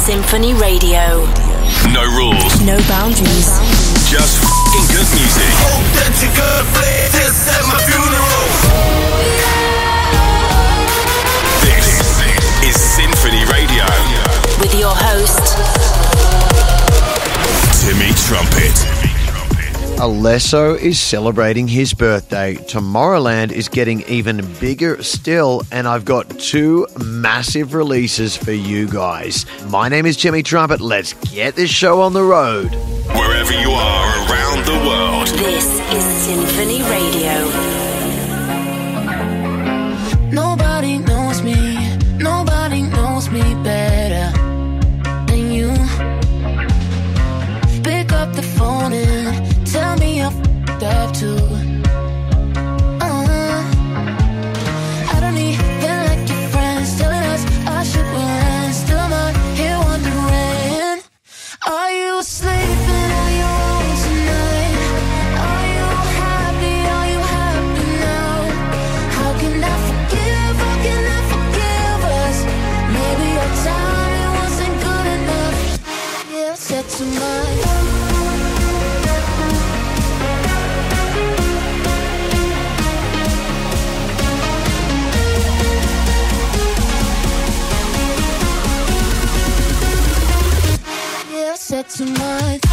Sinphony Radio. No rules. No boundaries. Just f***ing good music. This is Sinphony Radio. With your host, Timmy Trumpet. Alesso is celebrating his birthday. Tomorrowland is getting even bigger still, and I've got two massive releases for you guys. My name is Timmy Trumpet. Let's get this show on the road. Wherever you are around the world, this is Sinphony Radio. too much.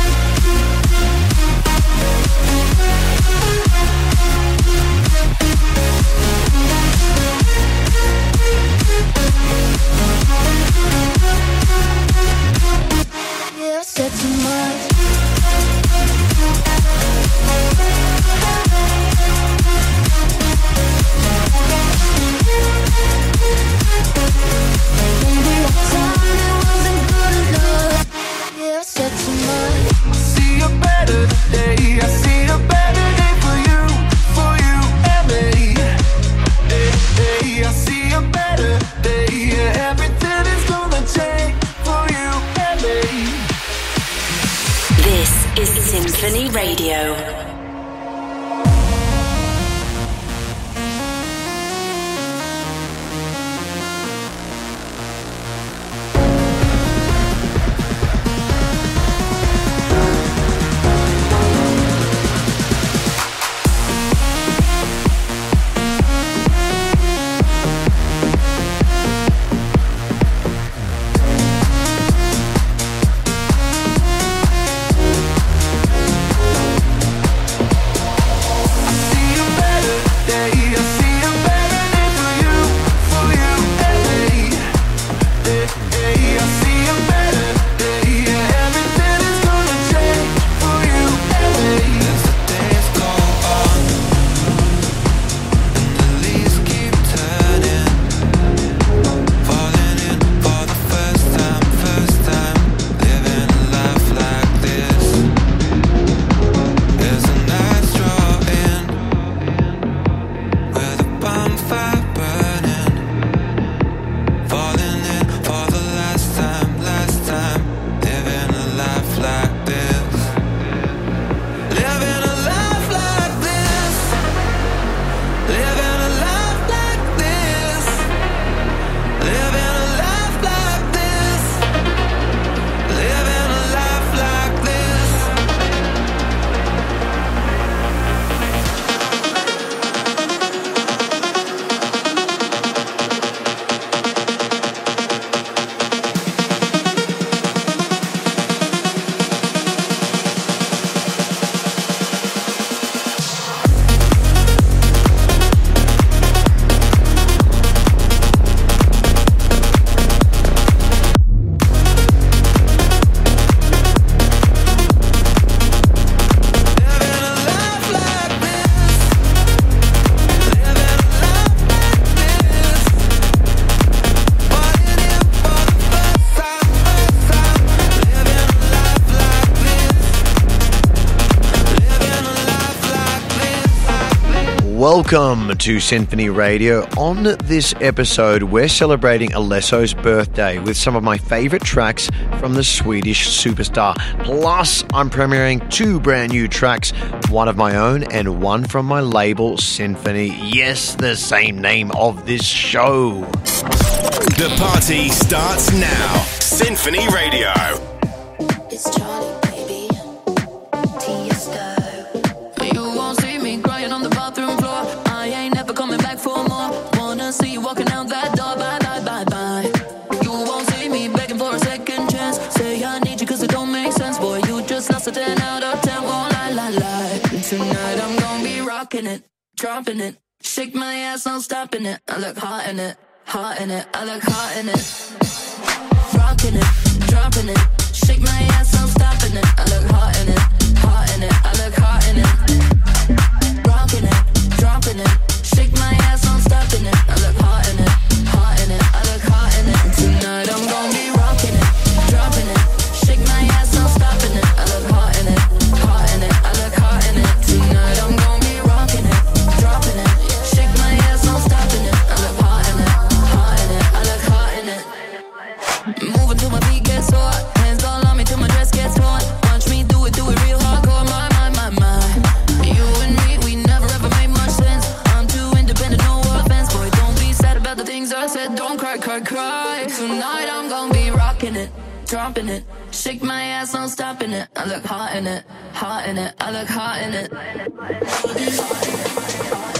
Welcome to Sinphony Radio. On this episode, we're celebrating Alesso's birthday with some of my favorite tracks from the Swedish superstar. Plus, I'm premiering two brand new tracks, one of my own and one from my label Sinphony. Yes, the same name of this show. The party starts now. Sinphony Radio. dropping it. Shake my ass, I'm stopping it. I look hot in it, hot in it. I look hot in it. Rocking it, dropping it. Shake my ass, I'm stopping it. I look hot in it, hot in it. I look hot in it. Rocking it, dropping it. Shake my ass, no stopping it. I look hot. popping it. Shake my ass, no stopping it. I look hot in it, hot in it. I look hot in it.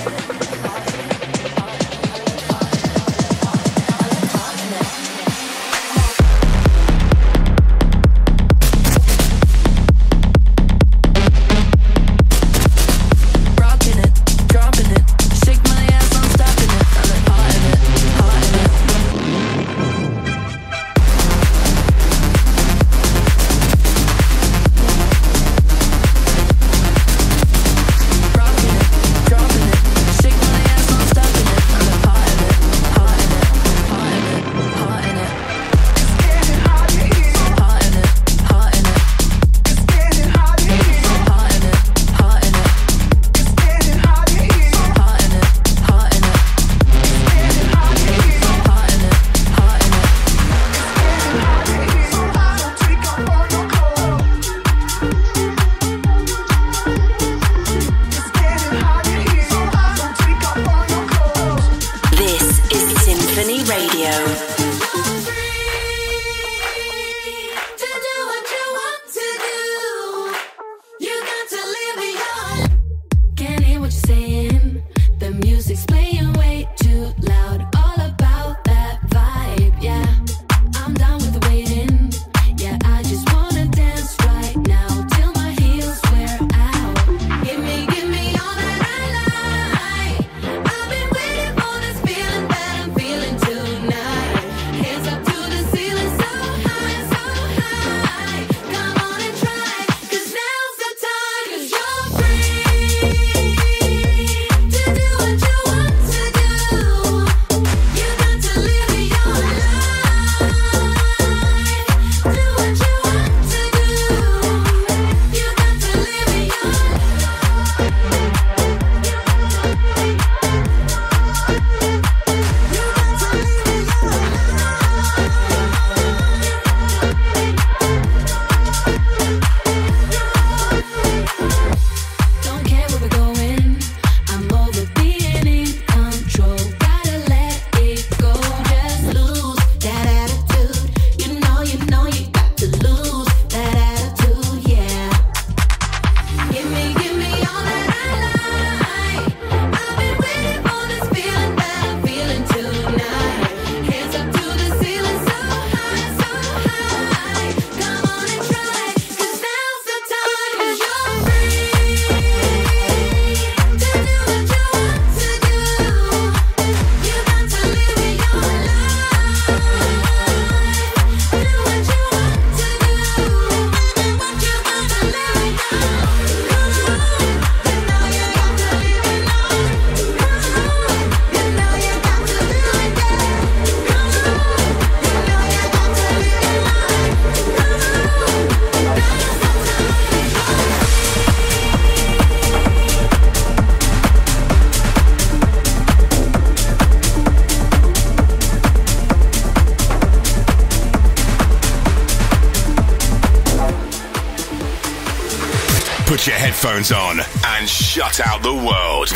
headphones on and shut out the world.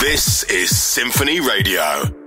This is Sinphony Radio.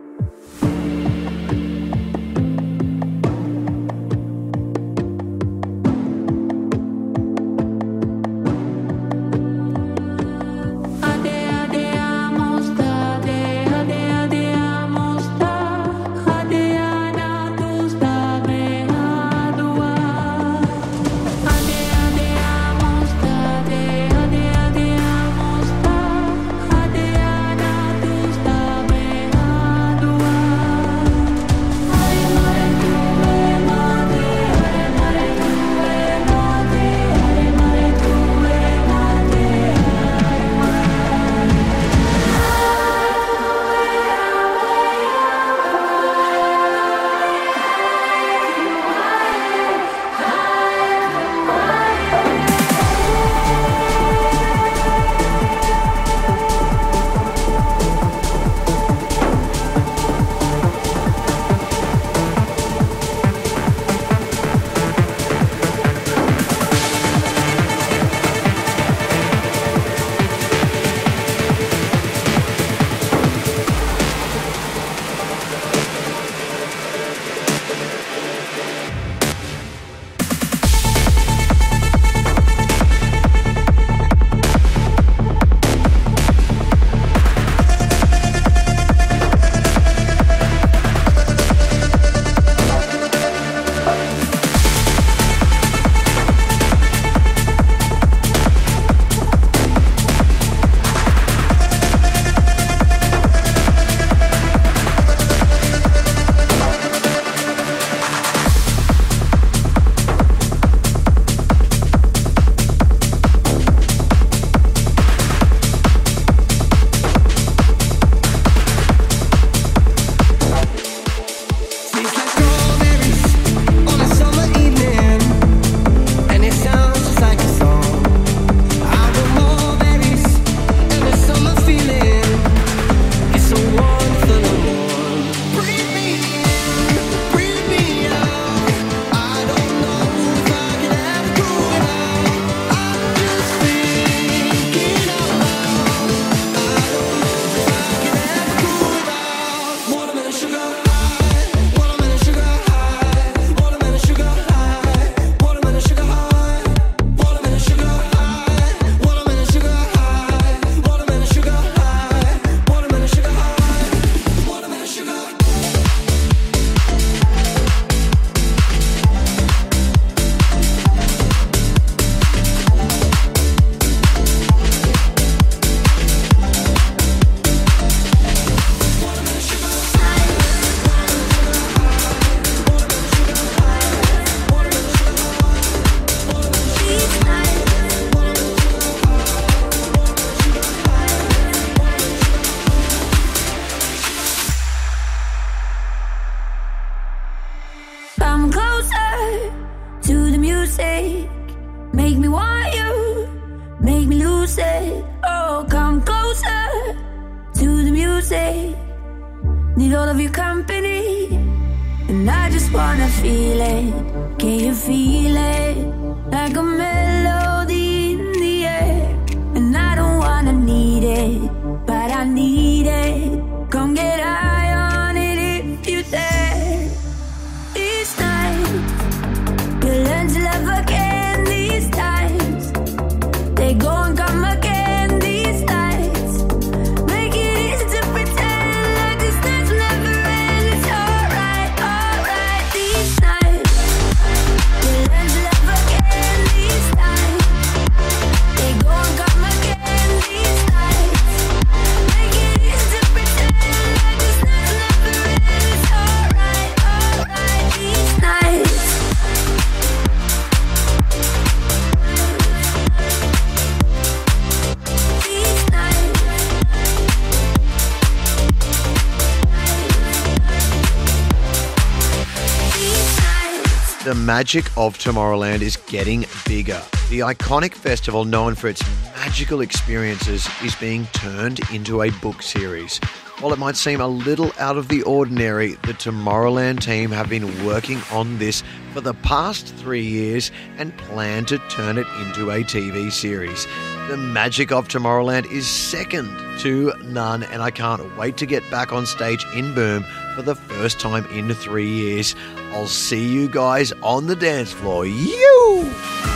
Magic of Tomorrowland is getting bigger. The iconic festival, known for its magical experiences, is being turned into a book series. While it might seem a little out of the ordinary, the Tomorrowland team have been working on this for the past three years and plan to turn it into a TV series. The magic of Tomorrowland is second to none, and I can't wait to get back on stage in Boom for the first time in three years. I'll see you guys on the dance floor. You!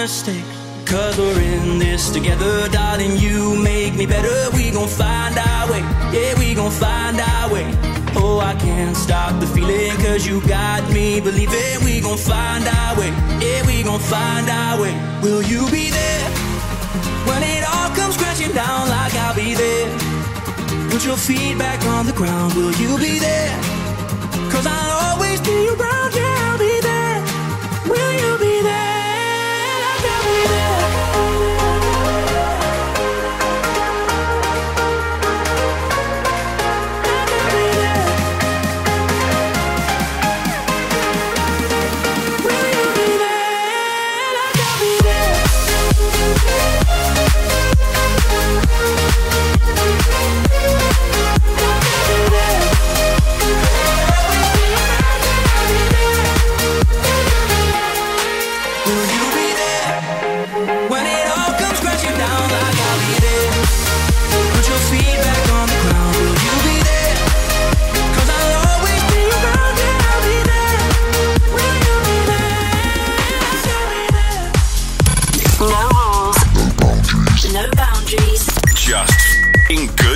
Mistakes. Cause we're in this together, darling. You make me better. We gon' find our way. Yeah, we gon' find our way. Oh, I can't stop the feeling. Cause you got me believing. We gon' find our way. Yeah, we gon' find our way. Will you be there? When it all comes crashing down, like I'll be there. Put your feet back on the ground. Will you be there? Cause I'll always be around, yeah, in good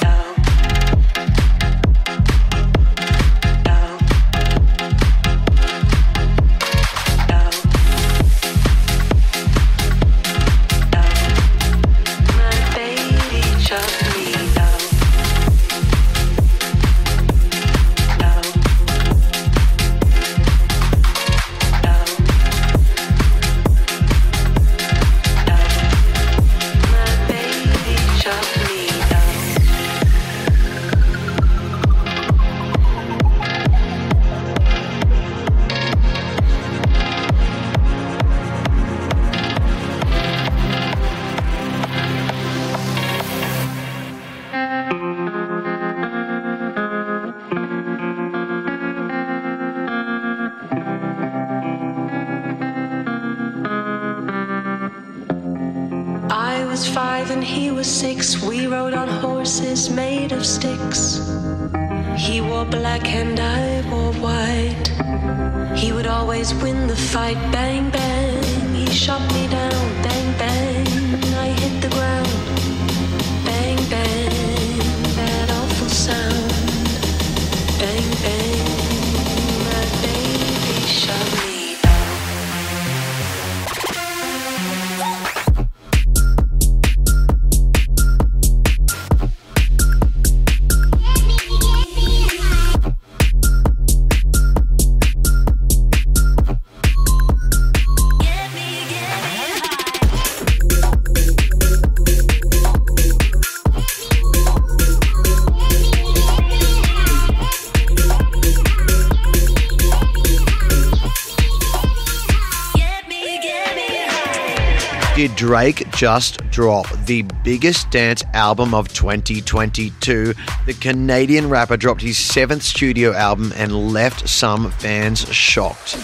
dancer. Did Drake just drop the biggest dance album of 2022? The Canadian rapper dropped his seventh studio album and left some fans shocked.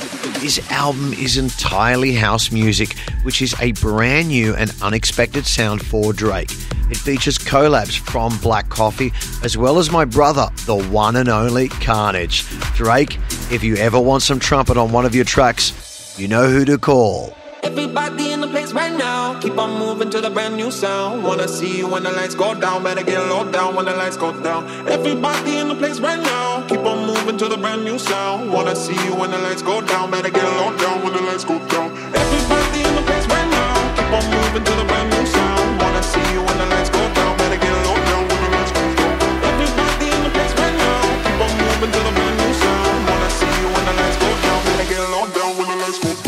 His album is entirely house music, which is a brand new and unexpected sound for Drake. It features collabs from Black Coffee as well as my brother, the one and only Carnage. Drake, if you ever want some trumpet on one of your tracks, you know who to call. Everybody in the place right now. Keep on moving to the brand new sound. Wanna see you when the lights go down. Better get low down when the lights go down. Everybody in the place right now. Keep on moving to the brand new sound. Wanna see you when the lights go down. Better get low down when the lights go down. Everybody in the place right now. Keep on moving to the brand new sound. Wanna see you when the lights go down. Better get low down when the lights go down. Everybody in the place right now. Keep on moving to the brand new sound. Wanna see you when the lights go down. Better get low down when the lights go down.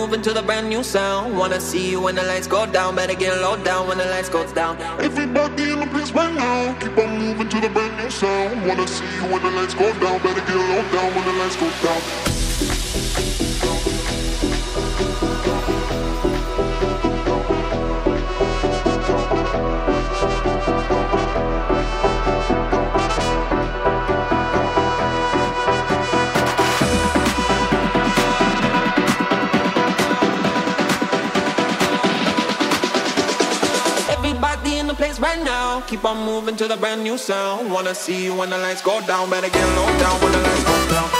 moving to the brand new sound. Wanna see you when the lights go down. Better get low down when the lights goes down. Everybody in the place right now. Keep on moving to the brand new sound. Wanna see you when the lights go down. Better get low down when the lights go down. On moving to the brand new sound. Wanna see you when the lights go down. Better get low down when the lights go down.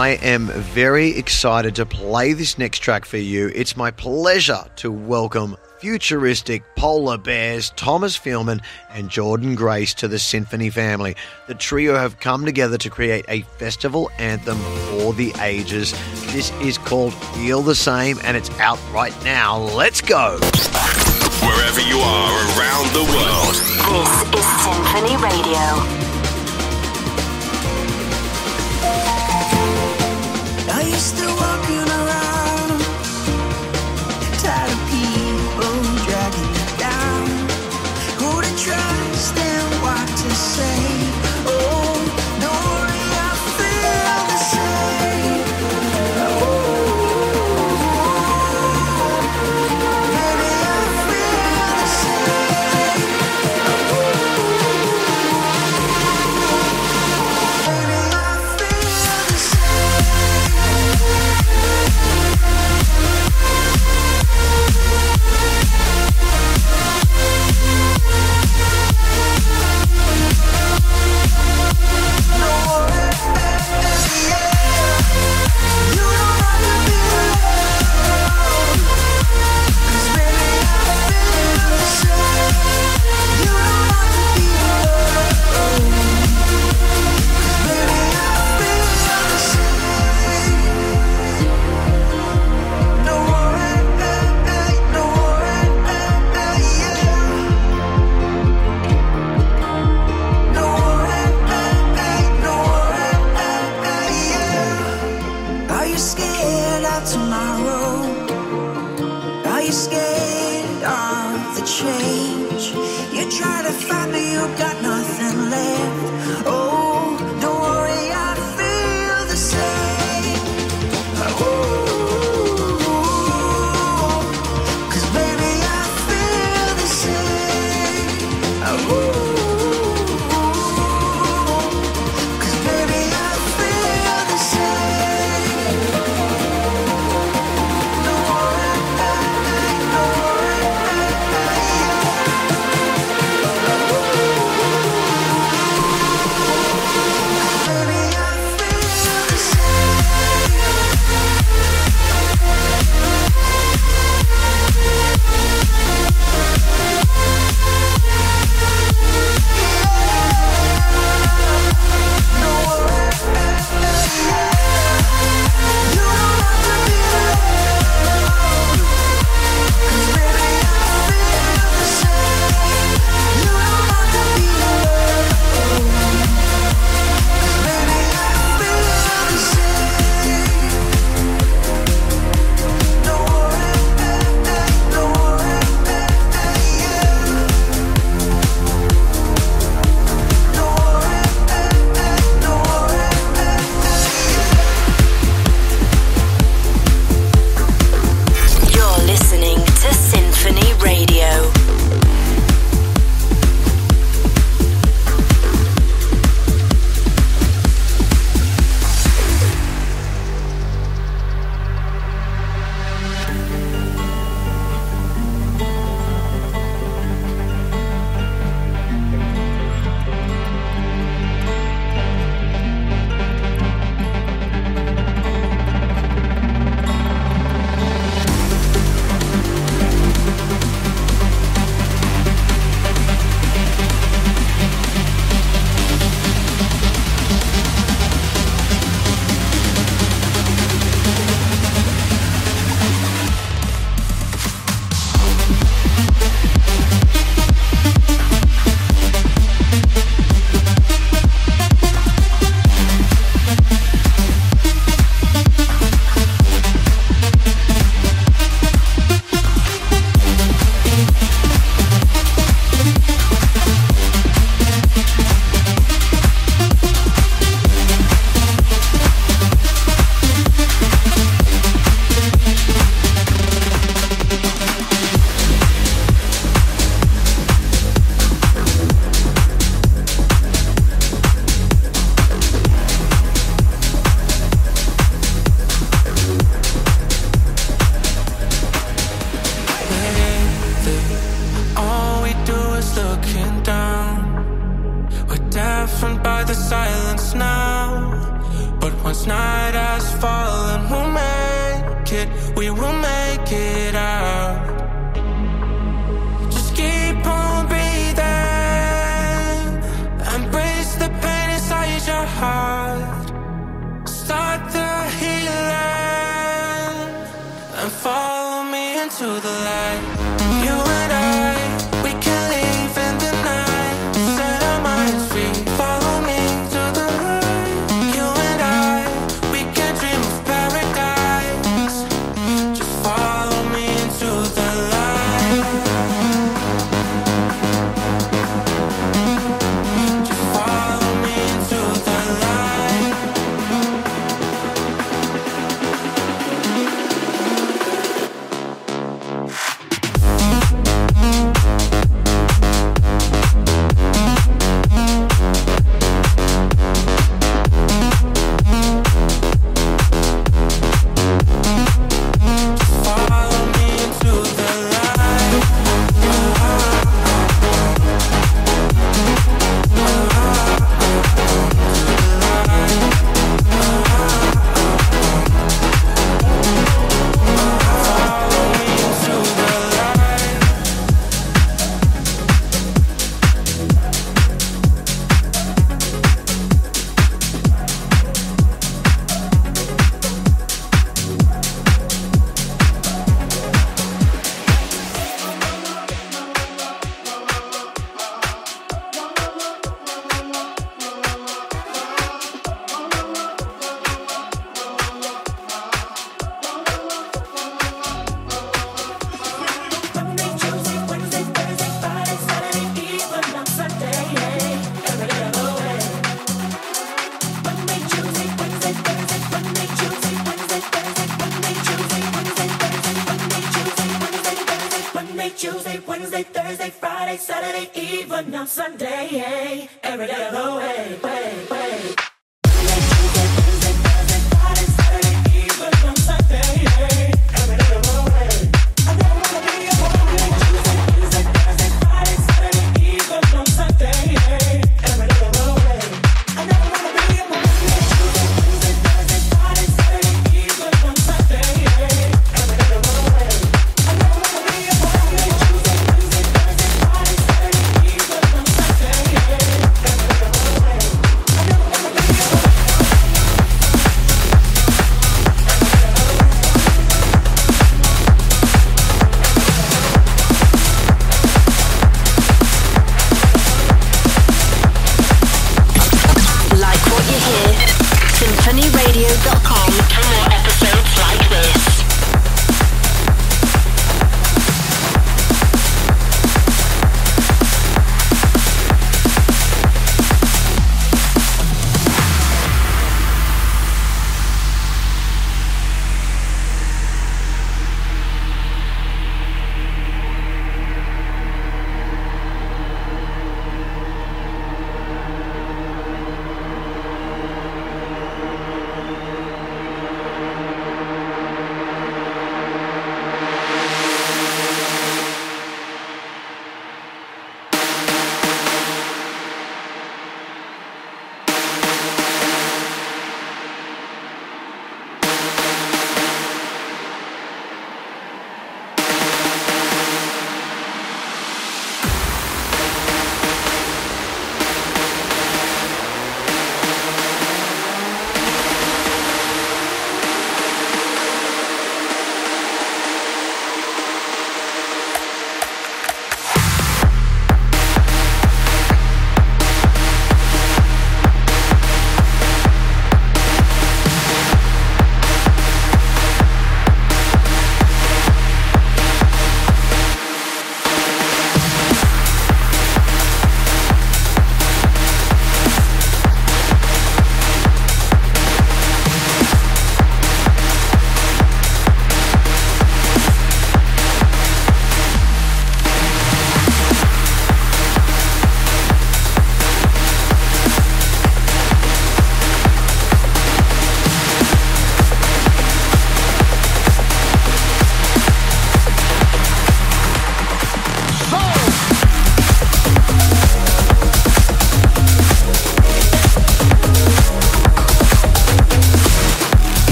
I am very excited to play this next track for you. It's my pleasure to welcome futuristic polar bears Thomas Feelman and Jordan Grace to the Sinphony family. The trio have come together to create a festival anthem for the ages. This is called Feel the Same and it's out right now. Let's go. Wherever you are around the world, This is Sinphony Radio. Still walking around?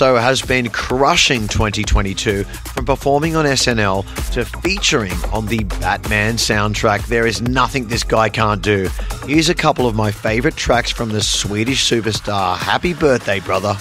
has been crushing 2022 from performing on SNL to featuring on the Batman soundtrack. There is nothing this guy can't do. Here's a couple of my favorite tracks from the Swedish superstar. Happy birthday, brother.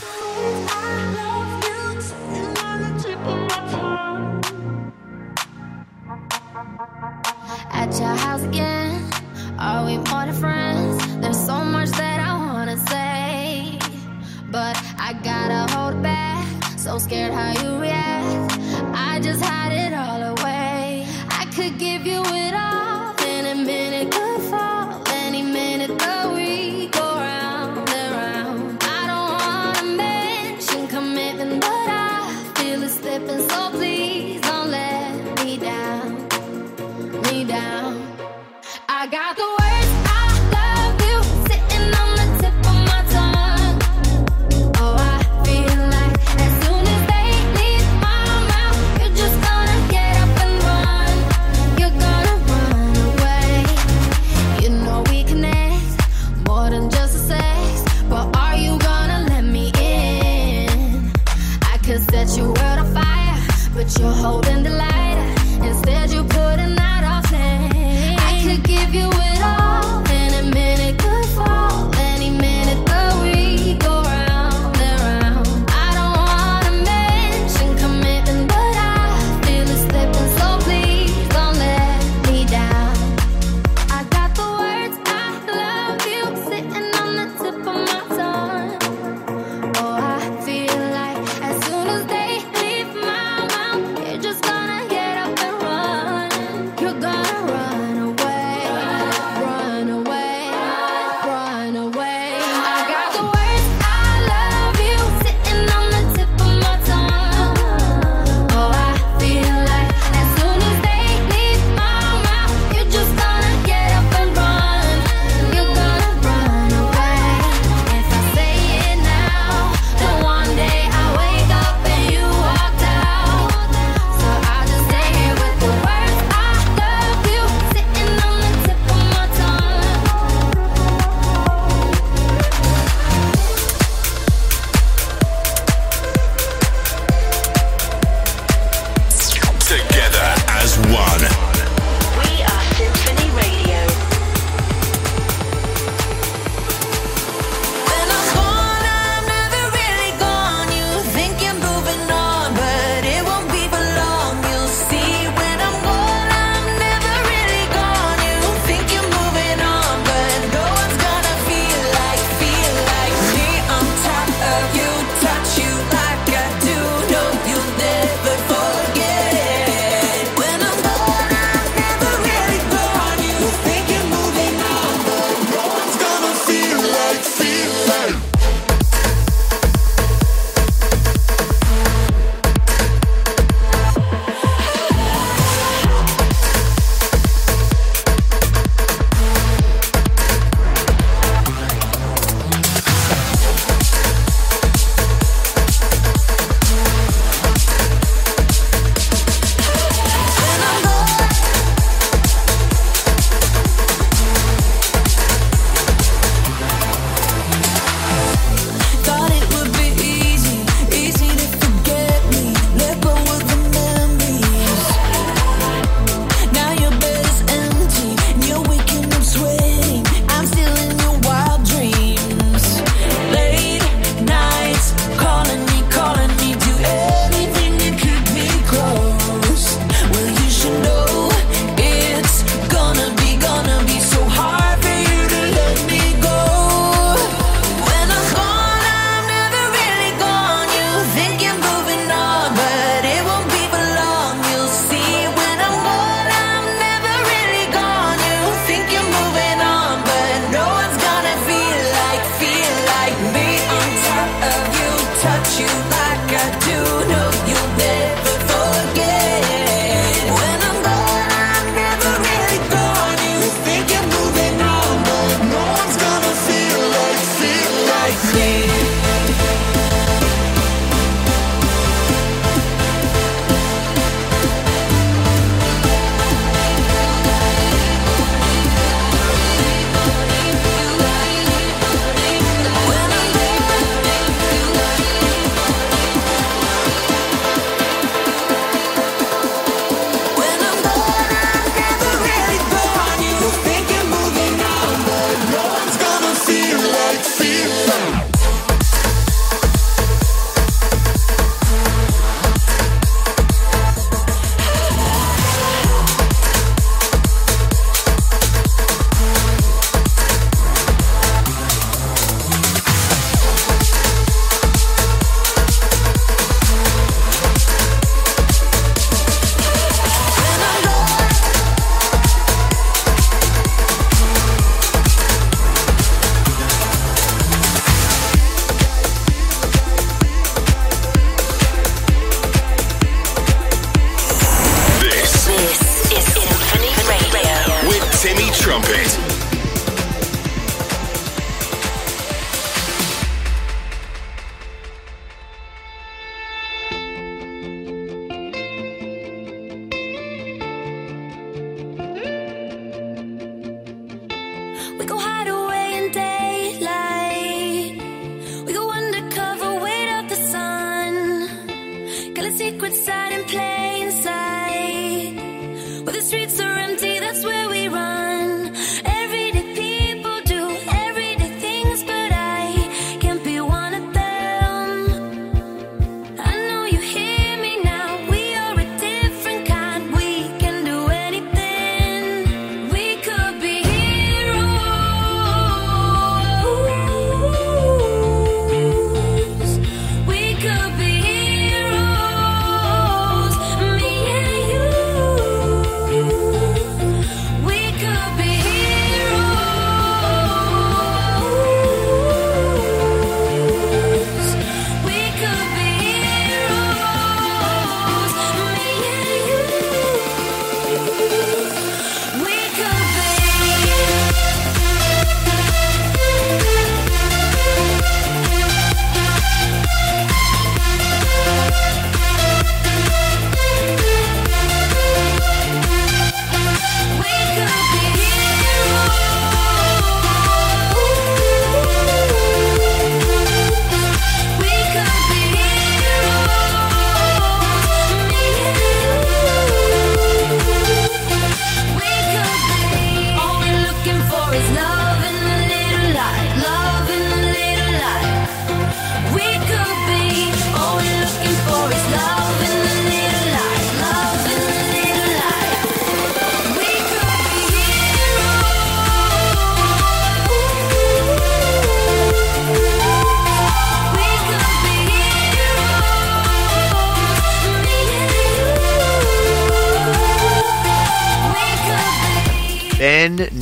slipping so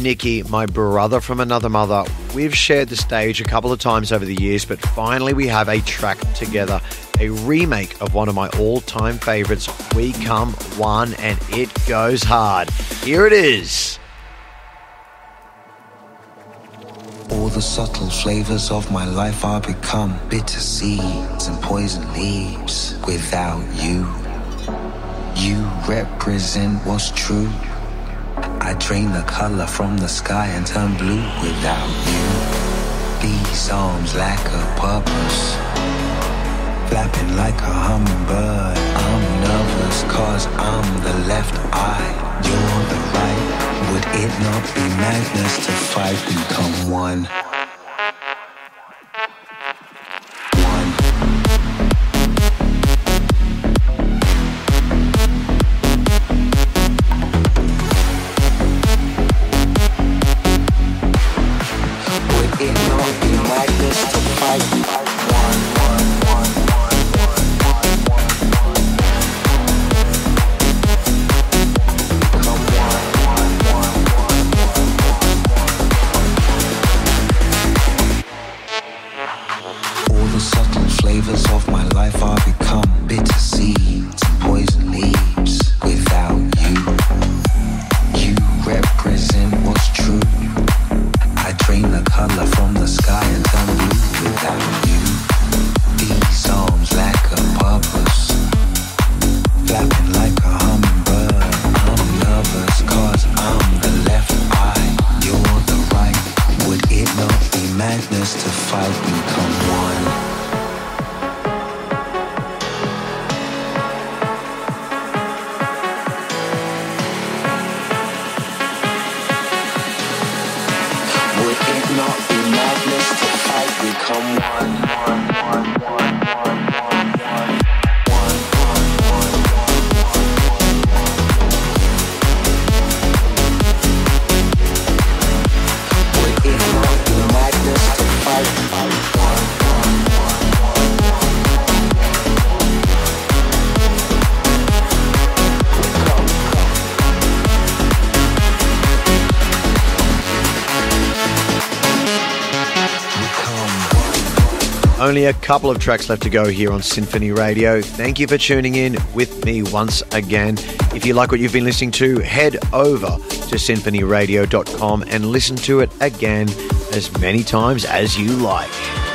Nicky, my brother from another mother, we've shared the stage a couple of times over the years, but finally we have a track together. A remake of one of my all time favorites, We Come One, and it goes hard. Here it is. All the subtle flavors of my life are become bitter seeds and poison leaves without you. You represent what's true. I drain the color from the sky and turn blue without you. These arms lack a purpose. Flapping like a hummingbird. I'm nervous cause I'm the left eye. You're the right. Would it not be madness to fight become one? Not be madness to fight become one? Only a couple of tracks left to go here on Sinphony Radio. Thank you for tuning in with me once again. If you like what you've been listening to, head over to sinphonyradio.com and listen to it again as many times as you like.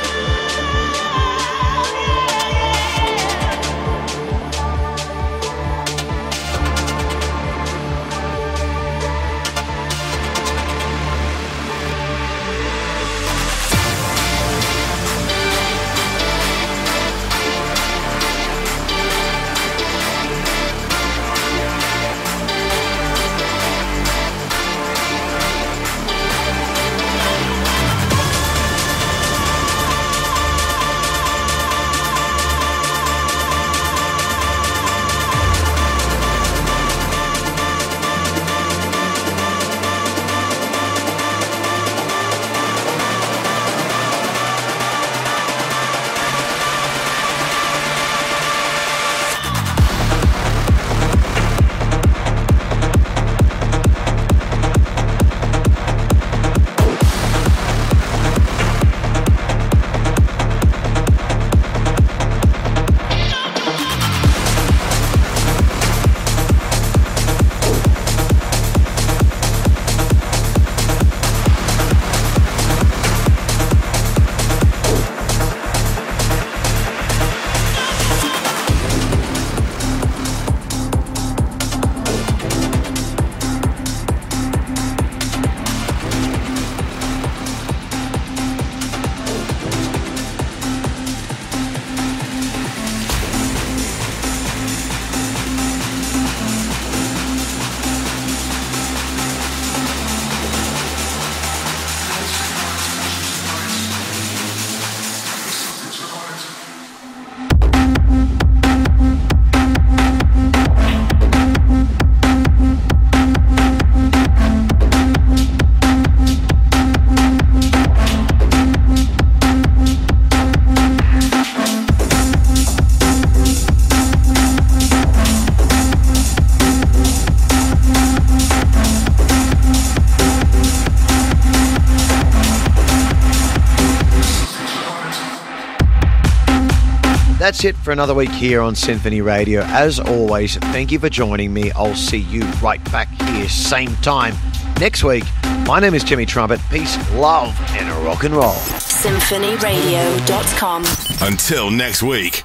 That's it for another week here on Sinphony Radio. As always, thank you for joining me. I'll see you right back here, same time next week. My name is Timmy Trumpet. Peace, love, and rock and roll. SinphonyRadio.com. Until next week.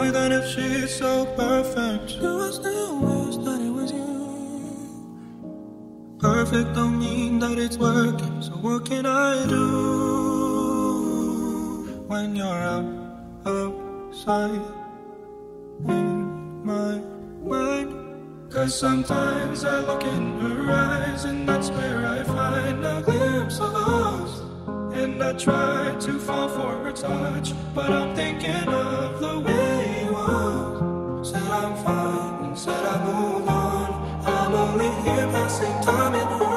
Why then, if she's so perfect, do I still wish that it was you? Perfect don't mean that it's working, so what can I do when you're out outside? in my mind. Cause sometimes I look in her eyes, and that's where I find a glimpse of us. And I try to fall for her touch, but I'm thinking of the way Said I move on. I'm only here passing time in